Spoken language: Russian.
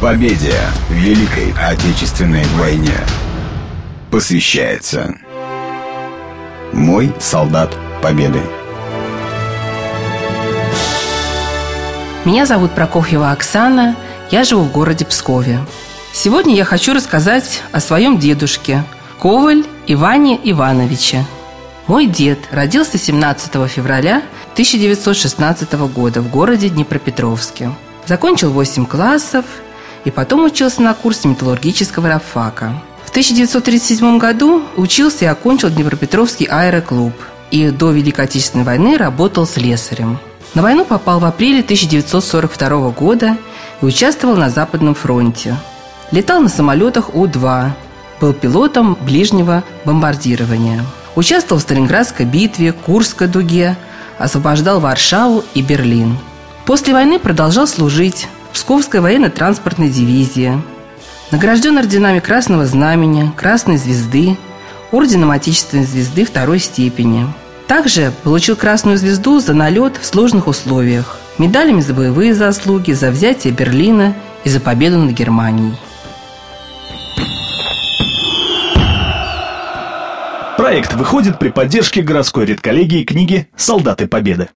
Победе в Великой Отечественной войне посвящается Мой солдат Победы. Меня зовут Прокофьева Оксана, я живу в городе Пскове. Сегодня я хочу рассказать о своем дедушке Коваль Иване Ивановиче. Мой дед родился 17 февраля 1916 года в городе Днепропетровске. Закончил 8 классов и потом учился на курсе металлургического рабфака. В 1937 году учился и окончил Днепропетровский аэроклуб и до Великой Отечественной войны работал слесарем. На войну попал в апреле 1942 года и участвовал на Западном фронте. Летал на самолетах У-2, был пилотом ближнего бомбардирования. Участвовал в Сталинградской битве, Курской дуге, освобождал Варшаву и Берлин. После войны продолжал служить Псковской военно-транспортной дивизии. Награжден орденами Красного Знамени, Красной Звезды, Орденом Отечественной Звезды второй степени – также получил Красную Звезду за налет в сложных условиях, медалями за боевые заслуги, за взятие Берлина и за победу над Германией. Проект выходит при поддержке городской редколлегии книги «Солдаты Победы».